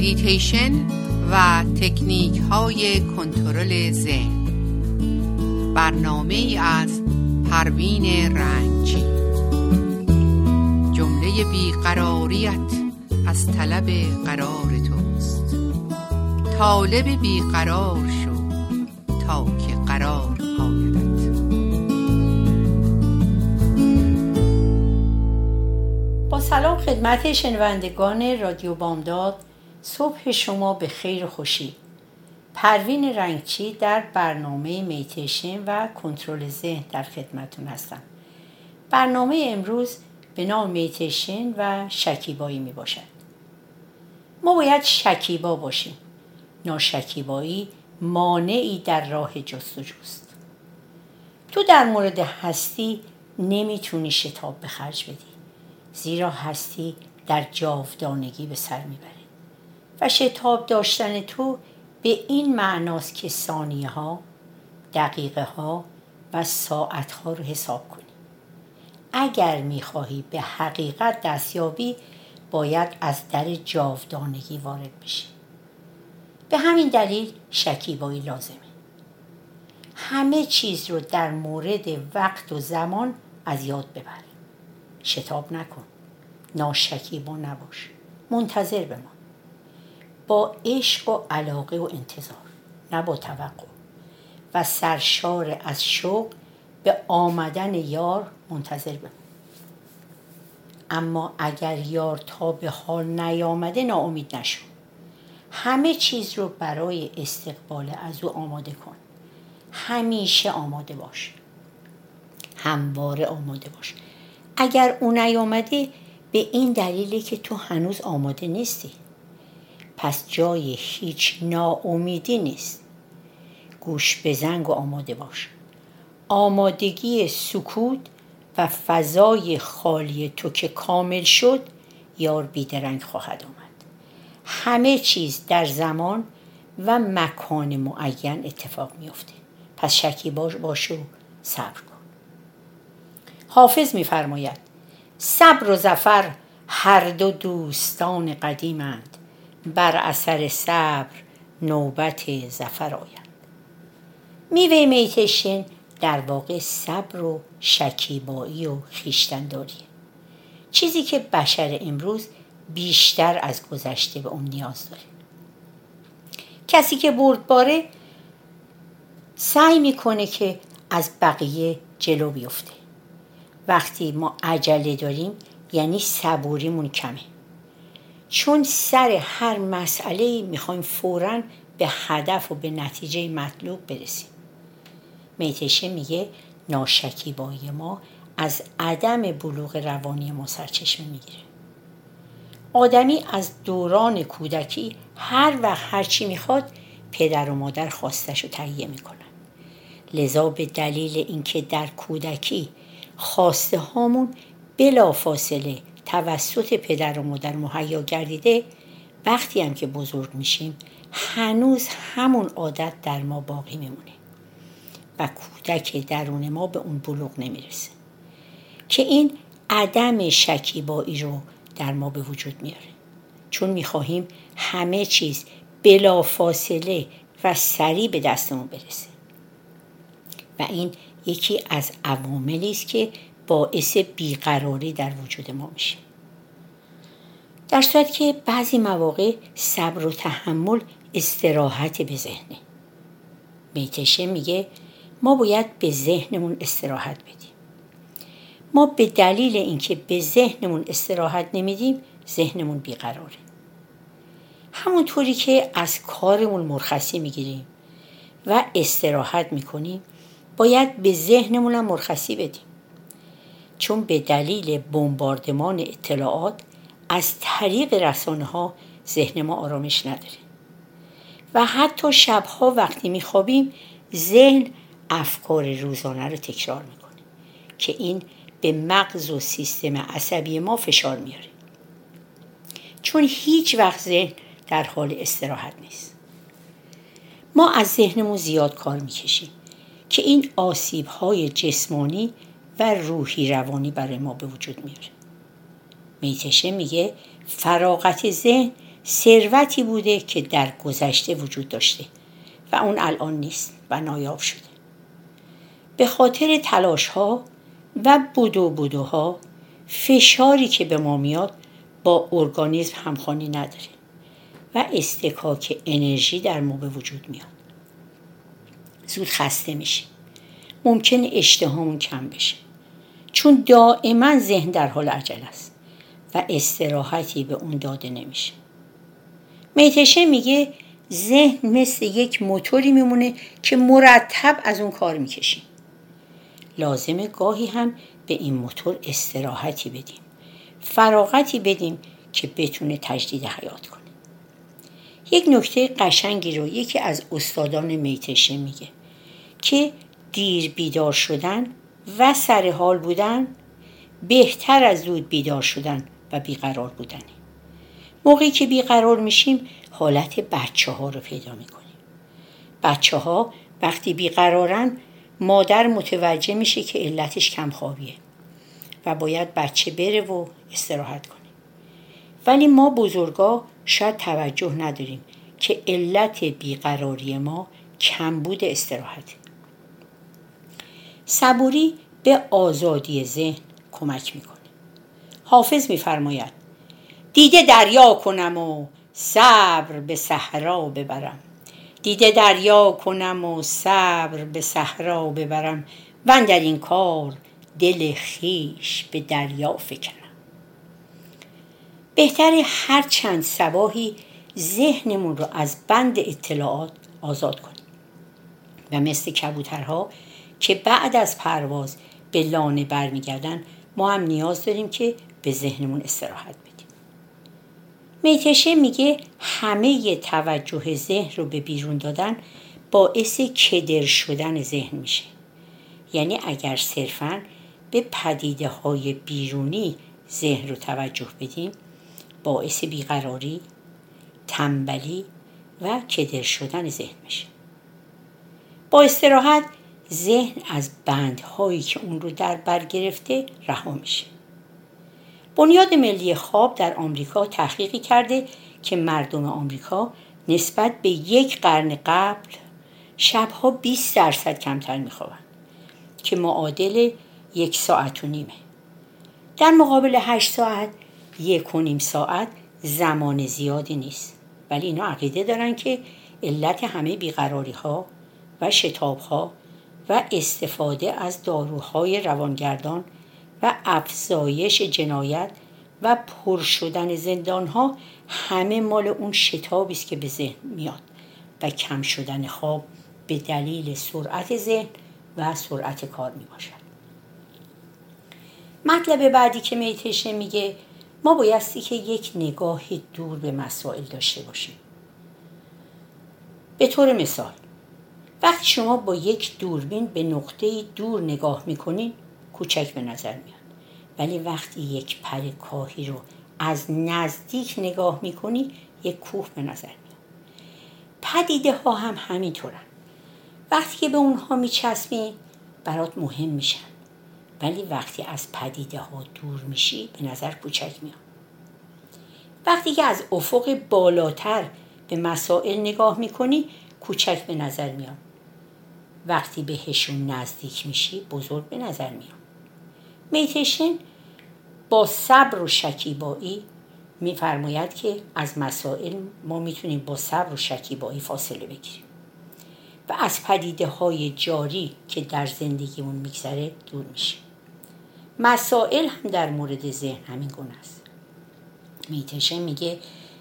مدیتیشن و تکنیک های کنترل ذهن. برنامه از پروین رنجی. جمله بیقراریت از طلب قرار توست. طالب بیقرار شو تا که قرار آیدت. با سلام خدمت شنوندگان رادیو بامداد. صبح شما به خیر خوشی. پروین رنگچی در برنامه میتیشن و کنترل ذهن در خدمتون هستم. برنامه امروز به نام میتیشن و شکیبایی می باشد ما باید شکیبا باشیم. ناشکیبایی مانعی در راه جستجوست. تو در مورد هستی نمی‌تونی شتاب به خرج بدی. زیرا هستی در جاودانگی به سر می‌بره. و شتاب داشتن تو به این معناست که ثانیه ها دقیقه ها و ساعت ها رو حساب کنی. اگر می‌خواهی به حقیقت دستیابی باید از در جاودانگی وارد بشی. به همین دلیل شکیبایی لازمه. همه چیز رو در مورد وقت و زمان از یاد ببر. شتاب نکن. ناشکیبا نباش. منتظر بمان با عشق و علاقه و انتظار نه با توقع. و سرشار از شوق به آمدن یار منتظر بمان اما اگر یار تا به حال نیامده ناامید نشو. همه چیز رو برای استقبال از او آماده کن. همیشه آماده باش. همواره آماده باش. اگر او نیامده به این دلیلی که تو هنوز آماده نیستی. پس جای هیچ ناامیدی نیست. گوش بزنگ و آماده باش. آمادگی سکوت و فضای خالی تو که کامل شد یار بیدرنگ خواهد آمد. همه چیز در زمان و مکان معین اتفاق میافته. پس شکی باش باش و صبر کن. حافظ میفرماید صبر و زفر هر دو دوستان قدیمند. بر اثر صبر نوبت زفر آیند. میوه میتشن در واقع صبر و شکیبایی و خیشتنداریه چیزی که بشر امروز بیشتر از گذشته به اون نیاز داره. کسی که بردباره سعی می‌کنه که از بقیه جلو بیفته. وقتی ما عجله داریم یعنی صبوریمون کمه. چون سر هر مسئله می‌خوایم فورا به هدف و به نتیجه مطلوب برسیم. میتشه میگه ناشکیبایی ما از عدم بلوغ روانی ما سرچشمه می‌گیره. آدمی از دوران کودکی هر وقت هرچی می‌خواد پدر و مادر خواستش رو تهیه می‌کنن. لذا به دلیل اینکه در کودکی خواسته هامون بلا فاصله توسط پدر و مادر مهیا گردیده وقتی هم که بزرگ میشیم هنوز همون عادت در ما باقی میمونه و کودک درون ما به اون بلوغ نمی‌رسه که این عدم شکیبایی رو در ما به وجود میاره. چون می‌خواهیم همه چیز بلا فاصله و سریع به دستمون برسه. و این یکی از عواملی است که باعث بیقراری در وجود ما میشه. در صورت که بعضی مواقع صبر و تحمل استراحت به ذهنه. میتشه میگه ما باید به ذهنمون استراحت بدیم. ما به دلیل اینکه به ذهنمون استراحت نمیدیم ذهنمون بیقراره. همونطوری که از کارمون مرخصی می‌گیریم و استراحت می‌کنیم باید به ذهنمون هم مرخصی بدیم. چون به دلیل بمباردمان اطلاعات از طریق رسانه ها ذهن ما آرامش نداره. و حتی شبها وقتی میخوابیم ذهن افکار روزانه رو تکرار می‌کنه که این به مغز و سیستم عصبی ما فشار میاره. چون هیچ وقت ذهن در حال استراحت نیست. ما از ذهنمون زیاد کار می‌کشیم که این آسیب های جسمانی و روحی روانی برای ما به وجود میاره. میتشه میگه فراغت ذهن ثروتی بوده که در گذشته وجود داشته و اون الان نیست و نایاب شده. به خاطر تلاش ها و بودو بودوها فشاری که به ما میاد با ارگانیزم همخوانی نداره و استکاک انرژی در ما به وجود میاد. زود خسته میشه ممکن اشتهامون کم بشه. چون دائما ذهن در حال عجل است و استراحتی به اون داده نمیشه. میتشه میگه ذهن مثل یک موتوری میمونه که مرتب از اون کار می‌کشیم. لازمه گاهی هم به این موتور استراحتی بدیم. فراغتی بدیم که بتونه تجدید حیات کنه. یک نکته قشنگی رو یکی از استادان میتشه میگه که دیر بیدار شدن و سر حال بودن بهتر از زود بیدار شدن و بیقرار بودنه موقعی که بیقرار میشیم حالت بچه ها رو پیدا می‌کنیم. بچه ها وقتی بیقرارن مادر متوجه میشه که علتش کم خوابیه و باید بچه بره و استراحت کنه. ولی ما بزرگا شاید توجه نداریم که علت بیقراری ما کمبود استراحت صبوری به آزادی ذهن کمک می‌کنه. حافظ میفرماید دیده دریا کنم و صبر به صحرا ببرم. دیده دریا کنم و صبر به صحرا ببرم. و در این کار دل خیش به دریا فکنم. بهتر هر چند سباهی ذهنمون رو از بند اطلاعات آزاد کنیم. و مثل کبوترها که بعد از پرواز به لانه برمیگردن ما هم نیاز داریم که به ذهنمون استراحت بدیم. میتشه میگه همه توجه ذهن رو به بیرون دادن باعث کدر شدن ذهن میشه. یعنی اگر صرفا به پدیده های بیرونی ذهن رو توجه بدیم باعث بیقراری تنبلی و کدر شدن ذهن میشه. با استراحت ذهن از بندهایی که اون رو در بر گرفته رها میشه. بنیاد ملی خواب در آمریکا تحقیقی کرده که مردم آمریکا نسبت به یک قرن قبل شبها 20 درصد کمتر میخوابند که معادل یک ساعت و نیمه. در مقابل هشت ساعت یک و نیم ساعت زمان زیادی نیست. ولی اینا عقیده دارن که علت همه بیقراری ها و شتاب ها و استفاده از داروهای روانگردان و افزایش جنایت و پر شدن زندان ها همه مال اون شتابی است که به ذهن میاد و کم شدن خواب به دلیل سرعت ذهن و سرعت کار می باشد. مطلب بعدی که میتشه میگه ما بایستی که یک نگاه دور به مسائل داشته باشیم به طور مثال وقتی شما با یک دوربین به نقطه دور نگاه می‌کنین کوچک به نظر میاد. ولی وقتی یک پر کاهی رو از نزدیک نگاه می‌کنی یک کوه به نظر میاد. پدیده ها هم همینطورن. وقتی که به اونها میچسبی برات مهم میشن. ولی وقتی از پدیده ها دور میشی به نظر کوچک میاد. وقتی که از افق بالاتر به مسائل نگاه می‌کنی کوچک به نظر میاد. وقتی بهشون نزدیک میشی بزرگ به نظر میاد. میتشن با صبر و شکیبایی میفرماید که از مسائل ما می‌تونیم با صبر و شکیبایی فاصله بگیریم. و از پدیده های جاری که در زندگیمون میگذره دور میشه مسائل هم در مورد ذهن همین گونه است. میتشه میگه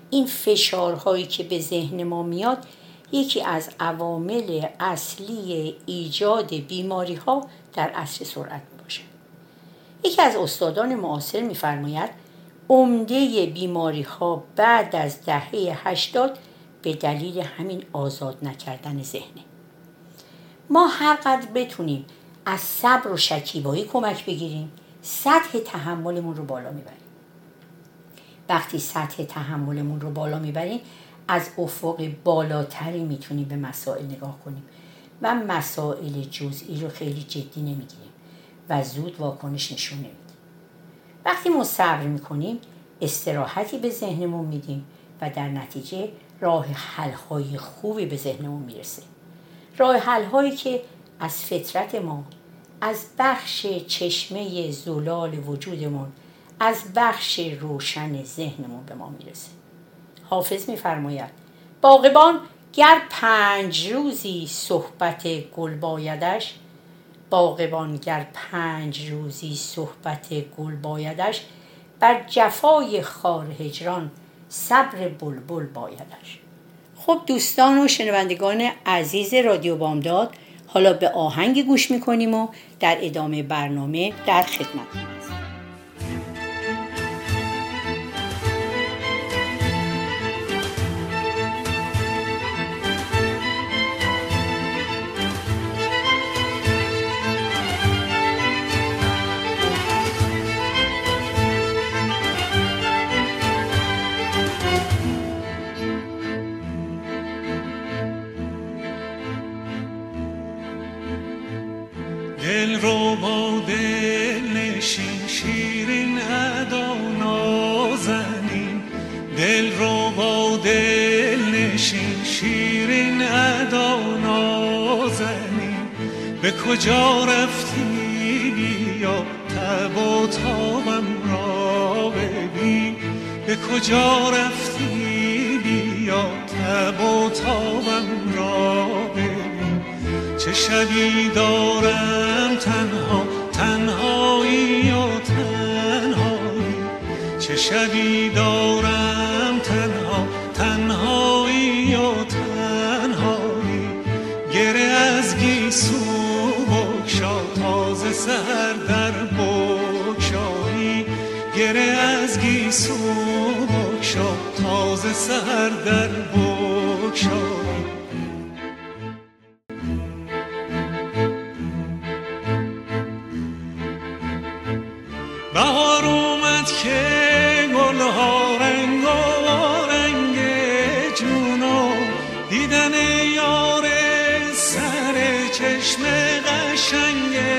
این فشارهایی که به ذهن ما میاد یکی از عوامل اصلی ایجاد بیماری ها در عصر سرعت باشه یکی از استادان معاصر میفرماید عمده بیماری ها بعد از دهه هشتاد به دلیل همین آزاد نکردن ذهنه. ما هر قدر بتونیم از صبر و شکیبایی کمک بگیریم سطح تحملمون رو بالا می‌بریم. وقتی سطح تحملمون رو بالا می‌بریم از افق بالاتری می‌تونیم به مسائل نگاه کنیم و مسائل جزئی رو خیلی جدی نمی‌گیریم و زود واکنش نشون نمیدیم. وقتی ما صبر می‌کنیم استراحتی به ذهنمون میدیم و در نتیجه راه حلهای خوبی به ذهنمون می‌رسه. راه حلهایی که از فطرت ما از بخش چشمه زلال وجودمون از بخش روشن ذهنمون به ما می‌رسه. حافظ میفرماید. باغبان گر پنج روزی صحبت گل بایدش باغبان گر پنج روزی صحبت گل بایدش بر جفای خار هجران صبر بلبل بایدش. خب دوستان و شنوندگان عزیز رادیو بامداد حالا به آهنگ گوش می‌کنیم و در ادامه برنامه در خدمت به تابم را ببین. چه شبی دارم تنها تنهایی و تنهایی. چه شبی دارم قشنگه.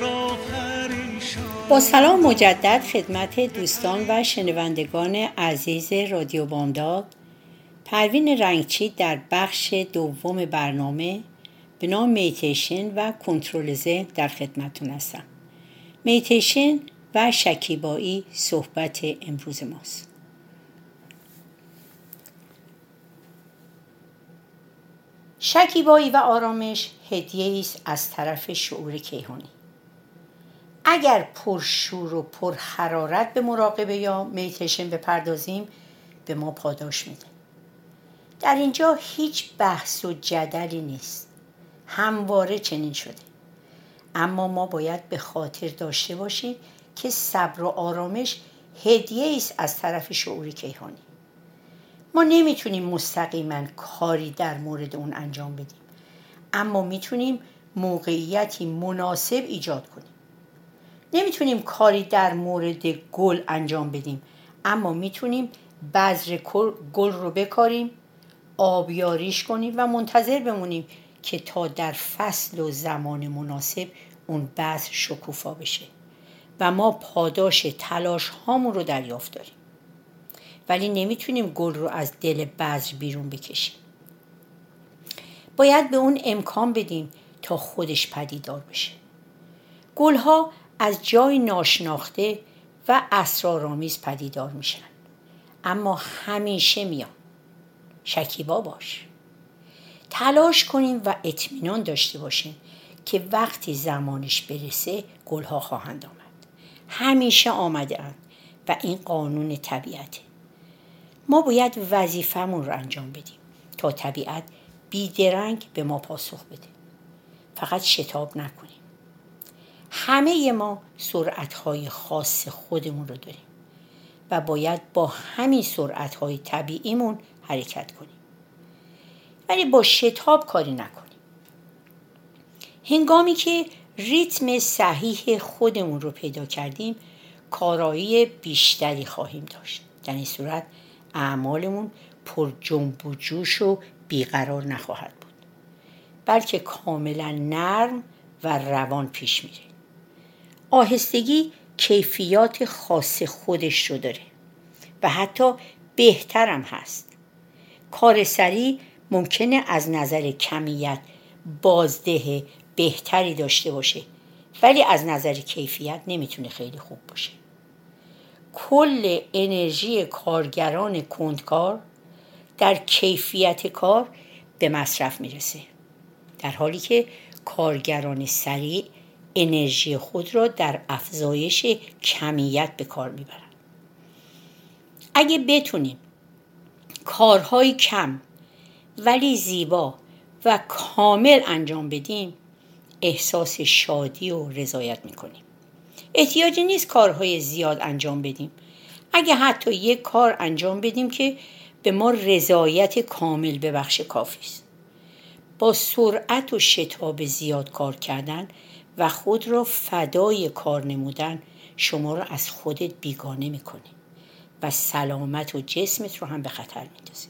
را با سلام مجدد خدمت دوستان و شنوندگان عزیز رادیو بامداد. پروین رنگچی در بخش دوم برنامه به نام میتیشن و کنترل ذهن در خدمتون هستم. میتیشن و شکیبایی صحبت امروز ماست. شکیبایی و آرامش هدیه است از طرف شعور کیهانی. اگر پرشور و پرحرارت به مراقبه یا میتیشن بپردازیم به ما پاداش میده. در اینجا هیچ بحث و جدلی نیست. همواره چنین شده. اما ما باید به خاطر داشته باشیم که صبر و آرامش هدیه است از طرف شعور کیهانی. ما نمی‌تونیم مستقیما کاری در مورد اون انجام بدیم. اما می‌تونیم موقعیتی مناسب ایجاد کنیم. نمی‌تونیم کاری در مورد گل انجام بدیم. اما می‌تونیم بذر گل رو بکاریم آبیاریش کنیم و منتظر بمونیم که تا در فصل و زمان مناسب اون بذر شکوفا بشه. و ما پاداش تلاش هامون رو دریافت داریم. ولی نمی‌تونیم گل رو از دل بذر بیرون بکشیم. باید به اون امکان بدیم تا خودش پدیدار بشه. گلها از جای ناشناخته و اسرارآمیز پدیدار میشن. اما همیشه میان. شکیبا باش. تلاش کنیم و اطمینان داشته باشیم که وقتی زمانش برسه گلها خواهند آمد. همیشه آمده اند و این قانون طبیعته. ما باید وظیفمون رو انجام بدیم تا طبیعت بیدرنگ به ما پاسخ بده. فقط شتاب نکنیم. همه ما سرعتهای خاص خودمون رو داریم و باید با همین سرعتهای طبیعیمون حرکت کنیم. ولی با شتاب کاری نکنیم. هنگامی که ریتم صحیح خودمون رو پیدا کردیم کارایی بیشتری خواهیم داشت. در این صورت اعمالمون پر جنب و جوش و بیقرار نخواهد بود. بلکه کاملا نرم و روان پیش میره. آهستگی کیفیات خاص خودش رو داره و حتی بهترم هست. کار سریع ممکنه از نظر کمیت بازده بهتری داشته باشه ولی از نظر کیفیت نمی‌تونه خیلی خوب باشه. کل انرژی کارگران کندکار در کیفیت کار به مصرف می‌رسه. در حالی که کارگران سریع انرژی خود را در افزایش کمیت به کار می‌برند. اگه بتونیم کارهای کم ولی زیبا و کامل انجام بدیم احساس شادی و رضایت می‌کنیم. احتیاجی نیست کارهای زیاد انجام بدیم. اگه حتی یک کار انجام بدیم که به ما رضایت کامل ببخش کافی است. با سرعت و شتاب زیاد کار کردن و خود را فدای کار نمودن شما را از خودت بیگانه می‌کنه و سلامت و جسمت رو هم به خطر میندازه.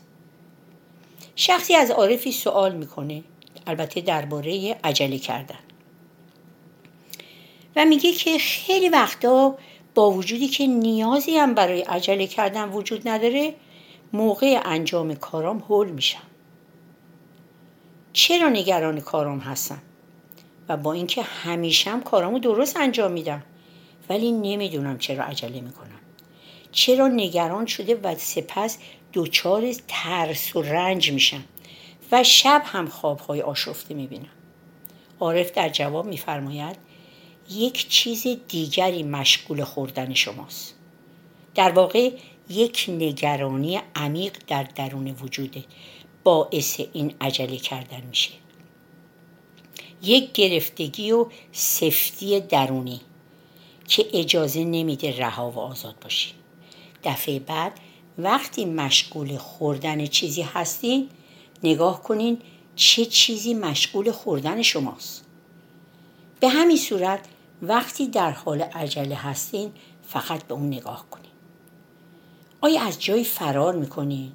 شخصی از عارفی سوال می‌کنه البته درباره عجله کردن. و میگه که خیلی وقتا با وجودی که نیازی هم برای عجله کردن وجود نداره موقع انجام کارام هول میشم. چرا نگران کارام هستم؟ و با اینکه همیشه هم کارامو درست انجام میدم ولی نمی‌دونم چرا عجله می‌کنم. چرا نگران شده و سپس دچار ترس و رنج میشم و شب هم خوابهای آشفته می‌بینم؟ عارف در جواب میفرماید یک چیز دیگری مشغول خوردن شماست. در واقع یک نگرانی عمیق در درون وجوده باعث این عجله کردن میشه. یک گرفتگی و سفتی درونی که اجازه نمیده رها و آزاد باشی. دفعه بعد وقتی مشغول خوردن چیزی هستین نگاه کنین چه چیزی مشغول خوردن شماست. به همین صورت وقتی در حال عجله هستین فقط به اون نگاه کنین آیا از جای فرار می‌کنین؟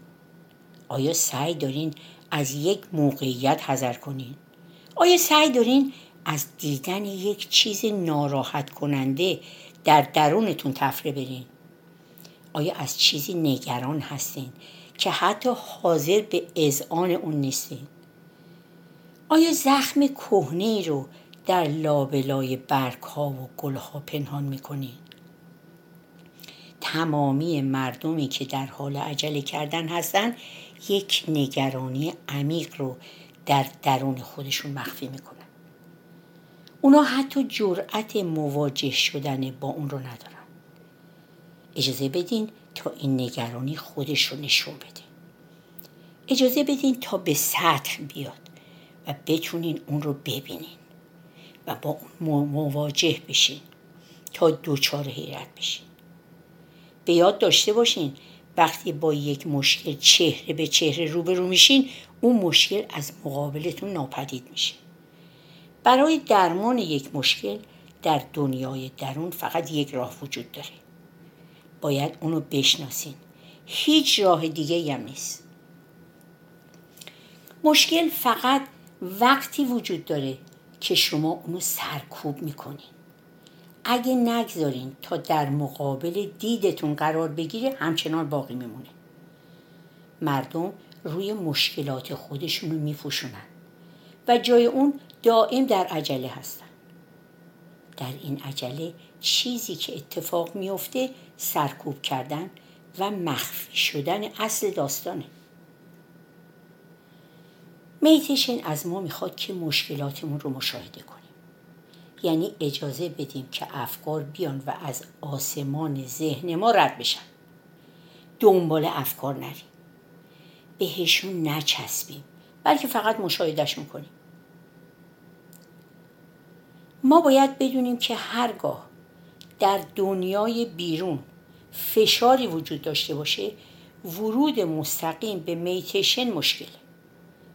آیا سعی دارین از یک موقعیت حذر کنین؟ آیا سعی دارین از دیدن یک چیز ناراحت کننده در درونتون تفره برین؟ آیا از چیزی نگران هستین که حتی حاضر به اذعان اون نیستین؟ آیا زخم کهنه رو در لابلای برگ ها و گل ها پنهان می‌کنین؟ تمامی مردمی که در حال عجله کردن هستن یک نگرانی عمیق رو در درون خودشون مخفی می‌کنن. اونا حتی جرأت مواجه شدن با اون رو ندارن. اجازه بدین تا این نگرانی خودش رو نشون بده. اجازه بدین تا به سطح بیاد و بتونین اون رو ببینین. با اون مواجه بشین تا دوچار حیرت بشین. به یاد داشته باشین وقتی با یک مشکل چهره به چهره روبرو میشین اون مشکل از مقابلتون ناپدید میشه. برای درمان یک مشکل در دنیای درون فقط یک راه وجود داره. باید اونو بشناسین. هیچ راه دیگه هم نیست. مشکل فقط وقتی وجود داره که شما اونو سرکوب می‌کنین. اگه نگذارین تا در مقابل دیدتون قرار بگیره همچنان باقی میمونه. مردم روی مشکلات خودشونو میفوشونن و جای اون دائم در عجله هستن. در این عجله چیزی که اتفاق میفته سرکوب کردن و مخفی شدن اصل داستانه. میتیشن از ما می‌خواد که مشکلاتمون رو مشاهده کنیم. یعنی اجازه بدیم که افکار بیان و از آسمان ذهن ما رد بشن. دنبال افکار نریم. بهشون نچسبیم بلکه فقط مشاهدهشون کنیم ما باید بدونیم که هرگاه در دنیای بیرون فشاری وجود داشته باشه ورود مستقیم به میتیشن مشکله.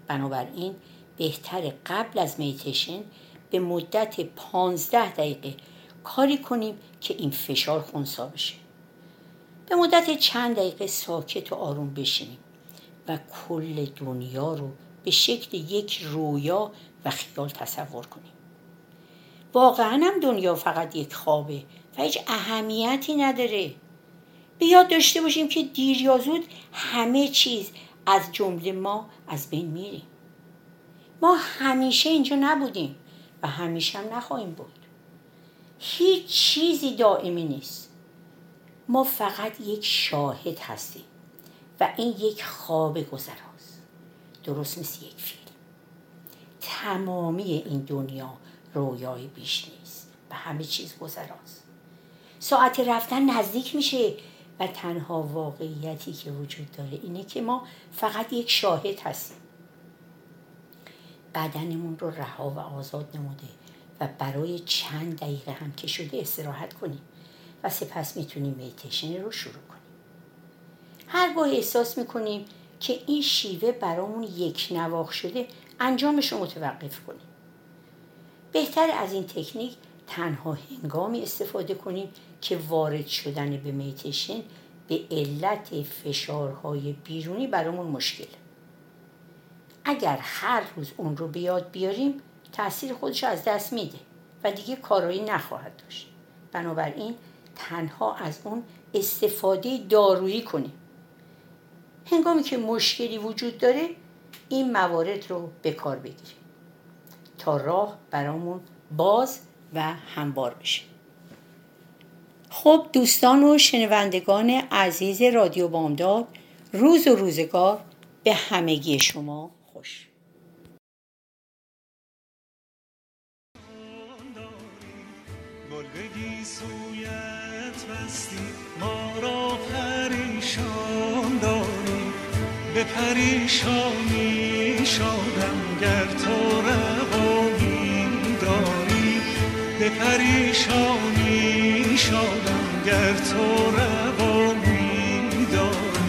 بنابراین بهتر قبل از میتیشن به مدت پانزده دقیقه کاری کنیم که این فشار خونسا بشه. به مدت چند دقیقه ساکت و آروم بشینیم و کل دنیا رو به شکل یک رویا و خیال تصور کنیم. واقعا هم دنیا فقط یک خوابه و هیچ اهمیتی نداره. به داشته باشیم که دیر یا زود همه چیز از جمله ما از بین میریم. ما همیشه اینجا نبودیم و همیشه هم نخواهیم بود. هیچ چیزی دائمی نیست. ما فقط یک شاهد هستیم و این یک خواب گذراست. درست مثل یک فیلم. تمامی این دنیا رویای بیش نیست و همه چیز گذراست. ساعت رفتن نزدیک میشه. و تنها واقعیتی که وجود داره اینه که ما فقط یک شاهد هستیم. بدنمون رو رها و آزاد نموده و برای چند دقیقه هم که شده استراحت کنیم و سپس می‌تونیم میتیشن رو شروع کنیم. هرگاه احساس می‌کنیم که این شیوه برامون یک نواخ شده انجامش رو متوقف کنیم. بهتر از این تکنیک تنها هنگامی استفاده کنیم که وارد شدن به میتیشن به علت فشارهای بیرونی برامون مشکله اگر هر روز اون رو بیاد بیاریم تاثیر خودش از دست میده و دیگه کارایی نخواهد داشت. بنابراین تنها از اون استفاده دارویی کنیم. هنگامی که مشکلی وجود داره این موارد رو به کار بگیریم. تا راه برامون باز و همبار بشه. خب دوستان و شنوندگان عزیز رادیو بامداد روز و روزگار به همگی شما خوش. به پریشانی شادم گر تو به پریشانی شادم گر تو داری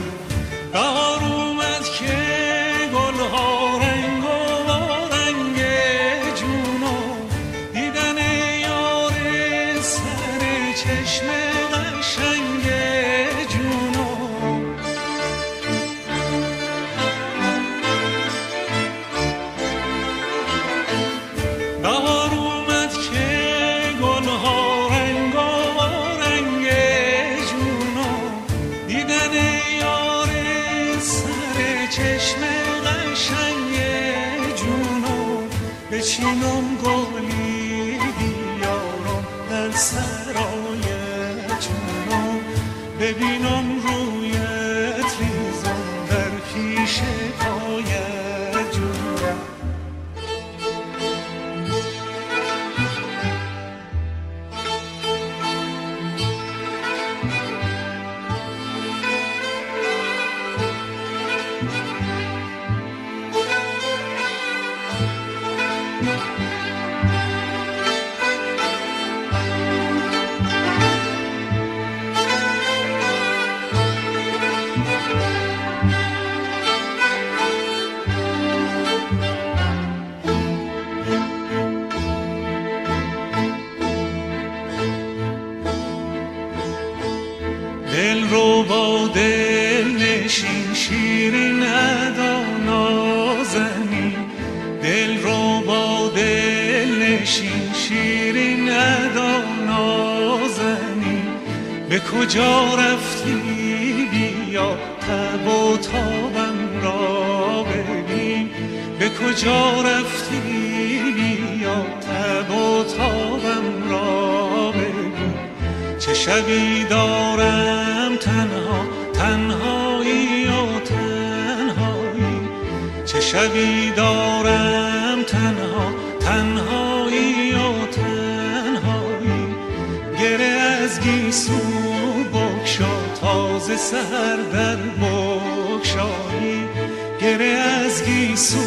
شبی دارم تنها تنهایی و تنهایی. چه شبی دارم تنها تنهایی و تنهایی. گره از گیسو بکشا تازه سر در بکشایی گره از گیسو